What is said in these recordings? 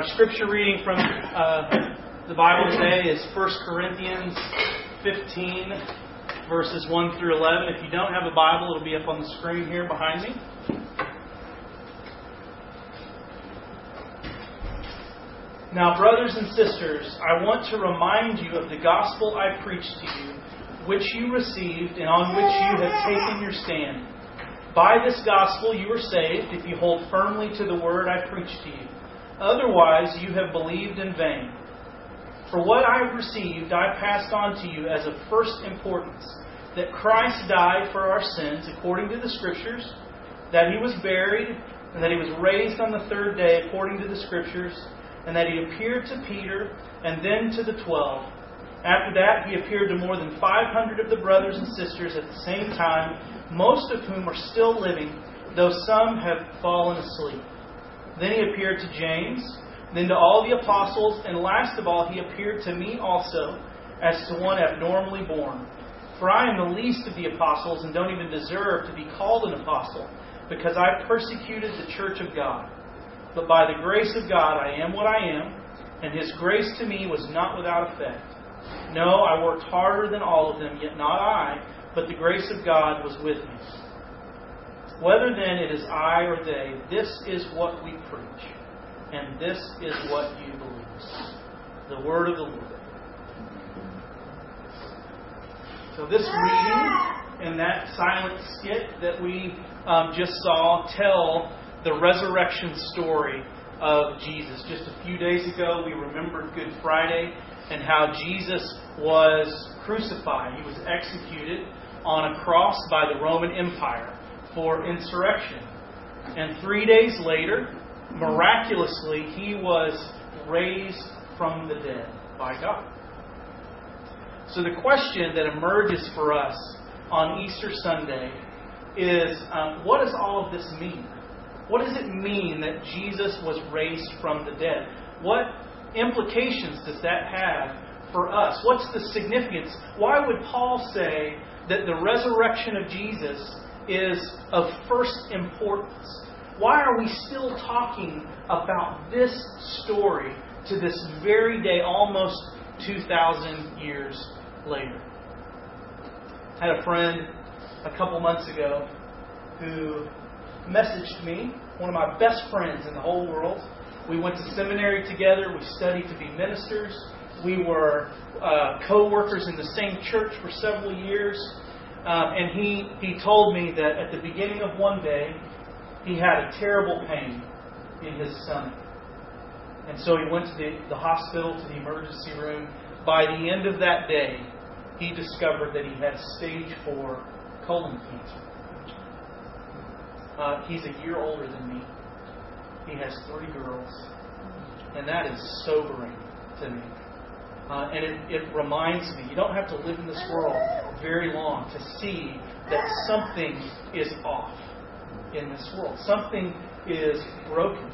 Our scripture reading from uh, the Bible today is 1 Corinthians 15, verses 1 through 11. If you don't have a Bible, it'll be up on the screen here behind me. Now, brothers and sisters, I want to remind you of the gospel I preached to you, which you received and on which you have taken your stand. By this gospel you are saved if you hold firmly to the word I preached to you. Otherwise, you have believed in vain. For what I received, I passed on to you as of first importance that Christ died for our sins according to the Scriptures, that he was buried, and that he was raised on the third day according to the Scriptures, and that he appeared to Peter and then to the twelve. After that, he appeared to more than 500 of the brothers and sisters at the same time, most of whom are still living, though some have fallen asleep. Then he appeared to James, then to all the apostles, and last of all, he appeared to me also, as to one abnormally born. For I am the least of the apostles, and don't even deserve to be called an apostle, because I persecuted the church of God. But by the grace of God, I am what I am, and his grace to me was not without effect. No, I worked harder than all of them, yet not I, but the grace of God was with me. Whether then it is I or they, this is what we preach, and this is what you believe. The word of the Lord. So, this reading and that silent skit that we um, just saw tell the resurrection story of Jesus. Just a few days ago, we remembered Good Friday and how Jesus was crucified. He was executed on a cross by the Roman Empire for insurrection. And three days later, miraculously, he was raised from the dead by God. So the question that emerges for us on Easter Sunday is um, what does all of this mean? What does it mean that Jesus was raised from the dead? What implications does that have for us? What's the significance? Why would Paul say that the resurrection of Jesus is of first importance. Why are we still talking about this story to this very day, almost 2,000 years later? I had a friend a couple months ago who messaged me, one of my best friends in the whole world. We went to seminary together, we studied to be ministers, we were uh, co workers in the same church for several years. Um, and he, he told me that at the beginning of one day, he had a terrible pain in his stomach. And so he went to the, the hospital, to the emergency room. By the end of that day, he discovered that he had stage 4 colon cancer. Uh, he's a year older than me. He has three girls. And that is sobering to me. Uh, and it, it reminds me, you don't have to live in this world very long to see that something is off in this world. Something is broken.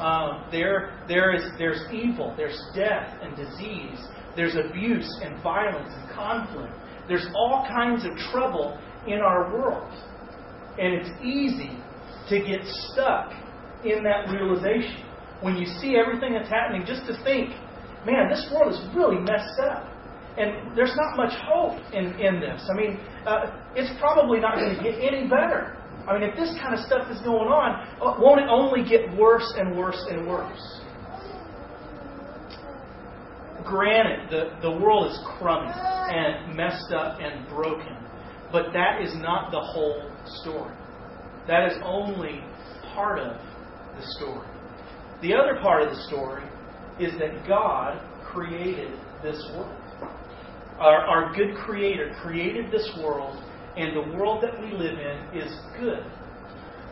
Um, there, there is, there's evil, there's death and disease, there's abuse and violence and conflict. There's all kinds of trouble in our world. And it's easy to get stuck in that realization. When you see everything that's happening, just to think, man, this world is really messed up. And there's not much hope in, in this. I mean, uh, it's probably not going to get any better. I mean, if this kind of stuff is going on, uh, won't it only get worse and worse and worse? Granted, the, the world is crummy and messed up and broken, but that is not the whole story. That is only part of the story. The other part of the story is that God created this world. Our, our good Creator created this world, and the world that we live in is good.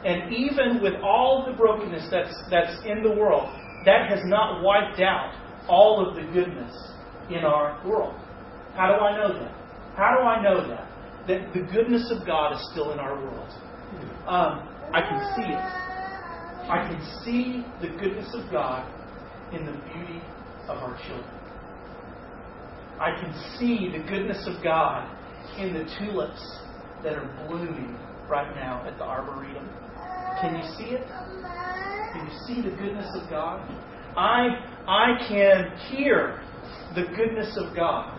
And even with all the brokenness that's, that's in the world, that has not wiped out all of the goodness in our world. How do I know that? How do I know that? That the goodness of God is still in our world. Um, I can see it. I can see the goodness of God in the beauty of our children. I can see the goodness of God in the tulips that are blooming right now at the Arboretum. Can you see it? Can you see the goodness of God? I, I can hear the goodness of God.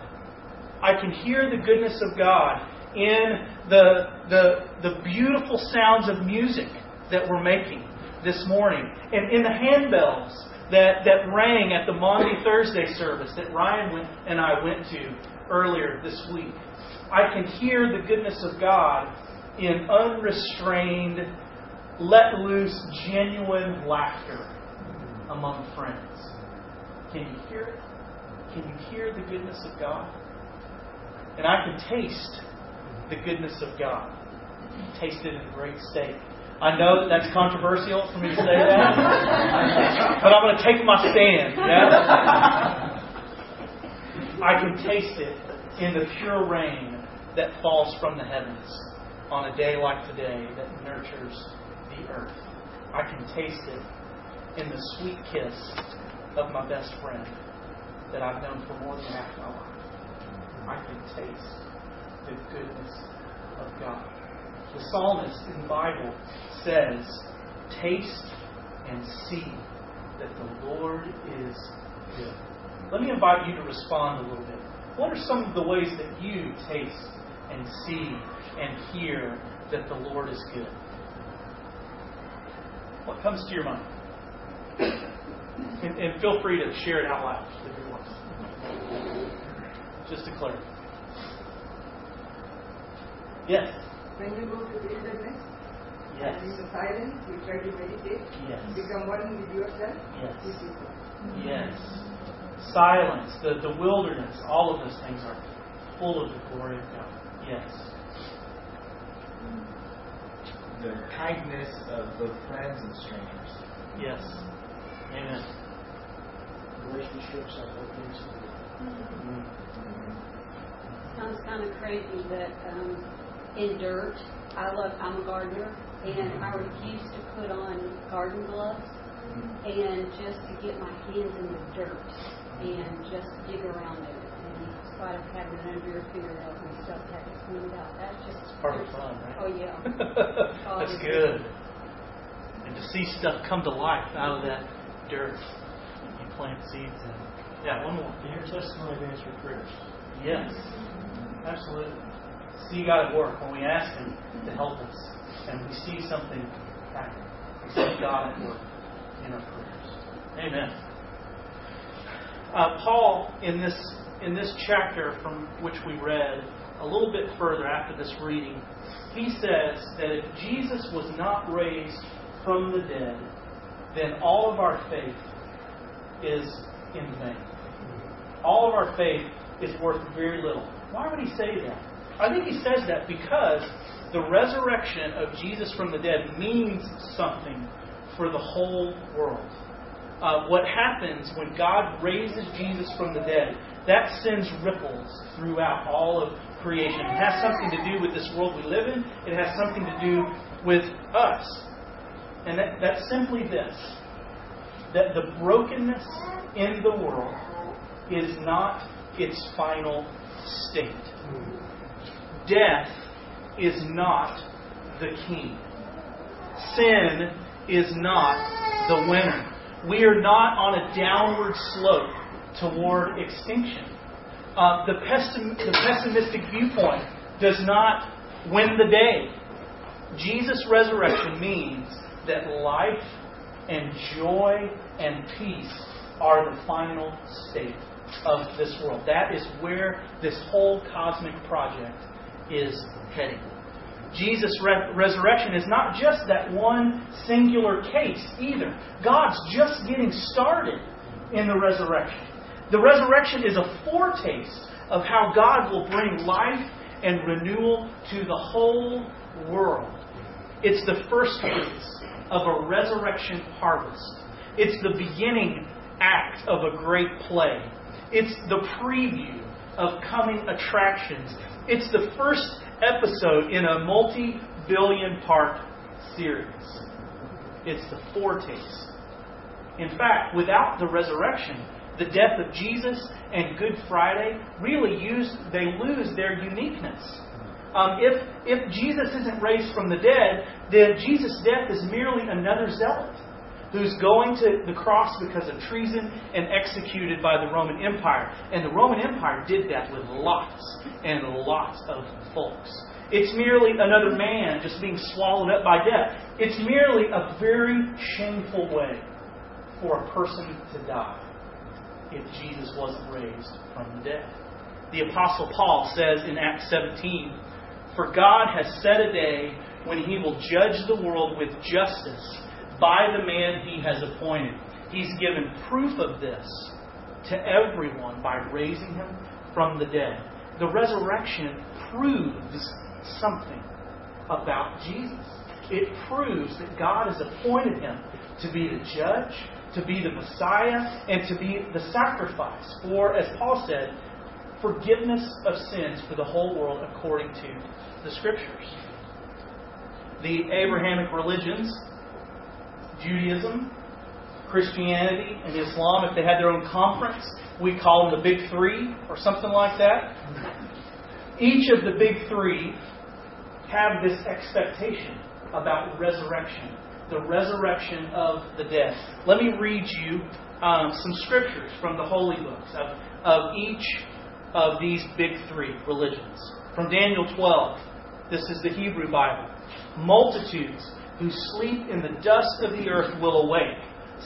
I can hear the goodness of God in the, the, the beautiful sounds of music that we're making this morning, and in the handbells that, that rang at the Maundy Thursday service that Ryan went, and I went to earlier this week. I can hear the goodness of God in unrestrained, let loose, genuine laughter among friends. Can you hear it? Can you hear the goodness of God? And I can taste the goodness of God. Taste it in great steak. I know that that's controversial for me to say that, but I'm going to take my stand. Yeah? I can taste it in the pure rain that falls from the heavens on a day like today that nurtures the earth. I can taste it in the sweet kiss of my best friend that I've known for more than half my life. I can taste the goodness of God. The psalmist in the Bible says, Taste and see that the Lord is good. Let me invite you to respond a little bit. What are some of the ways that you taste and see and hear that the Lord is good? What comes to your mind? And, and feel free to share it out loud if you want. Just to clarify. Yes. When you go to the wilderness, Yes. and in the silence, you try to meditate, Yes. become one with yourself, Yes. this is it. Yes. Silence, the, the wilderness, all of those things are full of the glory of God. Yes. the kindness of both friends and strangers. Yes. Amen. relationships, I hope things. Sounds kind of crazy, but um, in dirt, I love. I'm a gardener, and I refuse to put on garden gloves, and just to get my hands in the dirt and just dig around it, and spite of having it under your fingernails and stuff, have it cleaned out. That's just It's part of fun, right? Oh yeah. Oh, That's it is. good. And to see stuff come to life out of that dirt. You plant seeds in. Yeah, one more. And your testimony of answered prayers. Yes. Absolutely. See God at work when we ask Him to help us and we see something happen. We see God at work in our prayers. Amen. Uh, Paul, in this in this chapter from which we read, a little bit further after this reading, he says that if Jesus was not raised from the dead, then all of our faith is in vain. All of our faith is worth very little. Why would he say that? I think he says that because the resurrection of Jesus from the dead means something for the whole world. Uh, what happens when God raises Jesus from the dead, that sends ripples throughout all of creation. It has something to do with this world we live in, it has something to do with us. And that, that's simply this that the brokenness in the world is not its final state. Death is not the king. Sin is not the winner. We are not on a downward slope toward extinction. Uh, the, pessim- the pessimistic viewpoint does not win the day. Jesus' resurrection means that life and joy and peace are the final state of this world. That is where this whole cosmic project is heading. Jesus' re- resurrection is not just that one singular case either. God's just getting started in the resurrection. The resurrection is a foretaste of how God will bring life and renewal to the whole world. It's the first fruits of a resurrection harvest. It's the beginning act of a great play. It's the preview of coming attractions. It's the first episode in a multi billion part series. It's the foretaste. In fact, without the resurrection, the death of Jesus and Good Friday really use they lose their uniqueness. Um, if if Jesus isn't raised from the dead, then Jesus' death is merely another zealot who's going to the cross because of treason and executed by the Roman Empire. And the Roman Empire did that with lots and lots of folks. It's merely another man just being swallowed up by death. It's merely a very shameful way for a person to die if Jesus wasn't raised from the dead. The Apostle Paul says in Acts 17, For God has set a day when he will judge the world with justice by the man he has appointed. He's given proof of this to everyone by raising him from the dead. The resurrection proves something about Jesus. It proves that God has appointed him to be the judge, to be the Messiah, and to be the sacrifice for, as Paul said, forgiveness of sins for the whole world according to the Scriptures. The Abrahamic religions, Judaism, Christianity, and Islam, if they had their own conference, we call them the Big Three or something like that. Each of the Big Three have this expectation about resurrection, the resurrection of the dead. Let me read you um, some scriptures from the holy books of, of each of these big three religions. From Daniel 12, this is the Hebrew Bible. Multitudes who sleep in the dust of the earth will awake,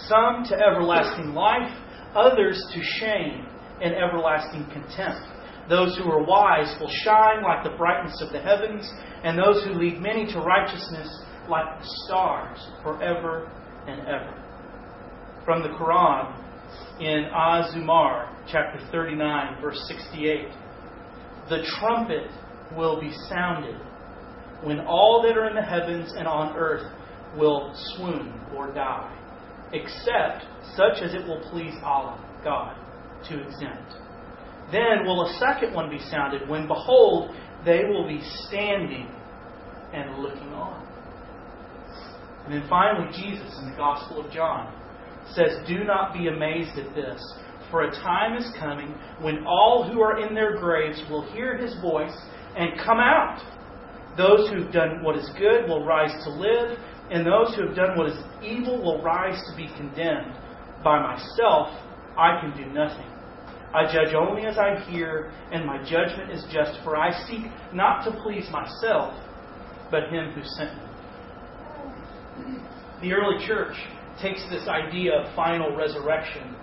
some to everlasting life, others to shame and everlasting contempt. Those who are wise will shine like the brightness of the heavens, and those who lead many to righteousness like the stars forever and ever. From the Quran in Az-Zumar, chapter 39, verse 68. The trumpet will be sounded when all that are in the heavens and on earth will swoon or die, except such as it will please Allah, God, to exempt. Then will a second one be sounded, when behold, they will be standing and looking on. And then finally, Jesus in the Gospel of John says, Do not be amazed at this, for a time is coming when all who are in their graves will hear his voice and come out. Those who have done what is good will rise to live, and those who have done what is evil will rise to be condemned. By myself, I can do nothing. I judge only as I hear, and my judgment is just, for I seek not to please myself, but him who sent me. The early church takes this idea of final resurrection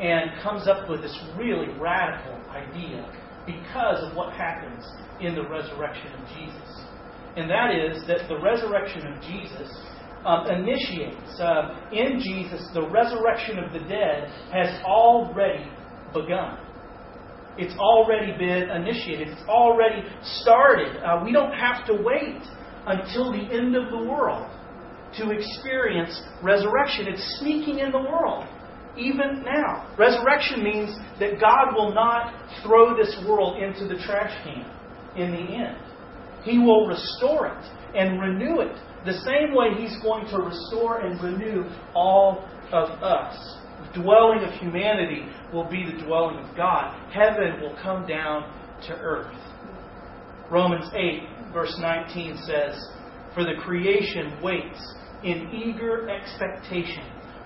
and comes up with this really radical idea because of what happens in the resurrection of Jesus. And that is that the resurrection of Jesus um, initiates, uh, in Jesus, the resurrection of the dead has already begun. It's already been initiated. It's already started. Uh, we don't have to wait until the end of the world to experience resurrection. It's sneaking in the world, even now. Resurrection means that God will not throw this world into the trash can in the end. He will restore it and renew it the same way He's going to restore and renew all of us. The dwelling of humanity will be the dwelling of God. Heaven will come down to earth. Romans 8, verse 19 says, For the creation waits in eager expectation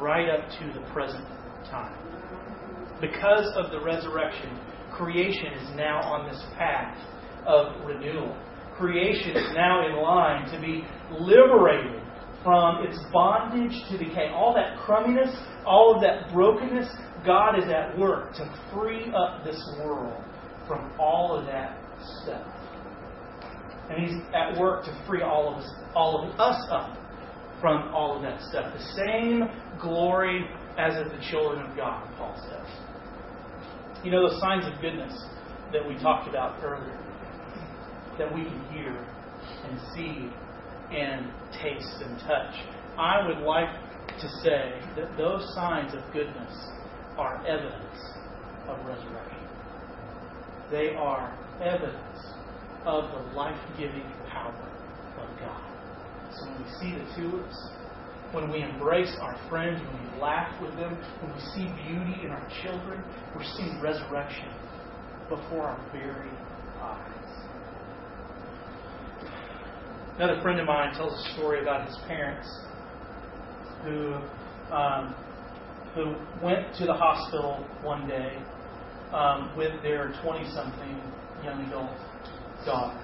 right up to the present time. Because of the resurrection, creation is now on this path of renewal. Creation is now in line to be liberated from its bondage to decay. All that crumminess, all of that brokenness, God is at work to free up this world from all of that stuff. And He's at work to free all of us, all of us up from all of that stuff. The same glory as of the children of God, Paul says. You know those signs of goodness that we talked about earlier, that we can hear and see and taste and touch. I would like to say that those signs of goodness are evidence of resurrection. They are evidence of the life giving power of God. When we see the tulips, when we embrace our friends, when we laugh with them, when we see beauty in our children, we're seeing resurrection before our very eyes. Another friend of mine tells a story about his parents who um, who went to the hospital one day um, with their 20 something young adult daughter.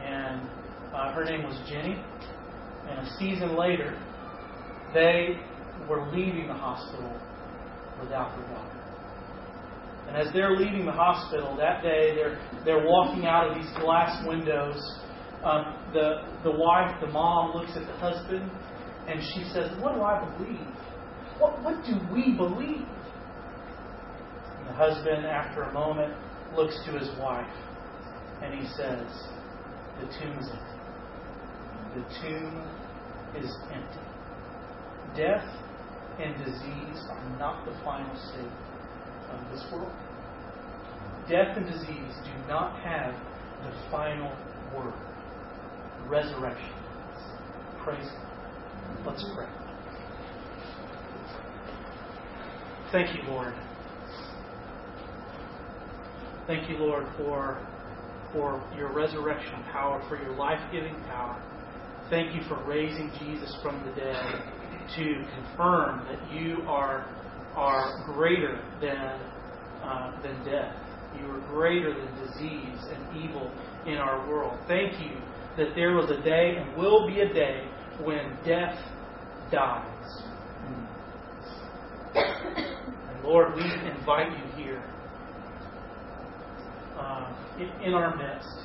And uh, her name was Jenny. And a season later, they were leaving the hospital without their daughter. And as they're leaving the hospital that day, they're, they're walking out of these glass windows. Um, the, the wife, the mom, looks at the husband and she says, What do I believe? What, what do we believe? And the husband, after a moment, looks to his wife and he says, The tomb's empty. The tomb is empty. Death and disease are not the final state of this world. Death and disease do not have the final word. Resurrection. Praise God. Let's pray. Thank you, Lord. Thank you, Lord, for, for your resurrection power, for your life giving power. Thank you for raising Jesus from the dead to confirm that you are, are greater than, uh, than death. You are greater than disease and evil in our world. Thank you that there was a day and will be a day when death dies. And Lord, we invite you here uh, in, in our midst.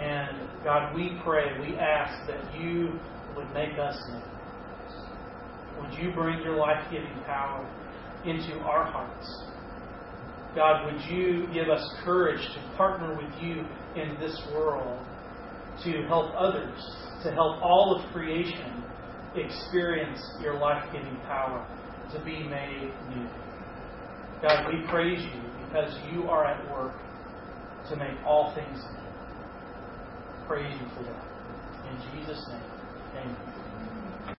And God, we pray, we ask that you would make us new. Would you bring your life giving power into our hearts? God, would you give us courage to partner with you in this world to help others, to help all of creation experience your life giving power to be made new? God, we praise you because you are at work to make all things new. Praise you for that. In Jesus' name, amen.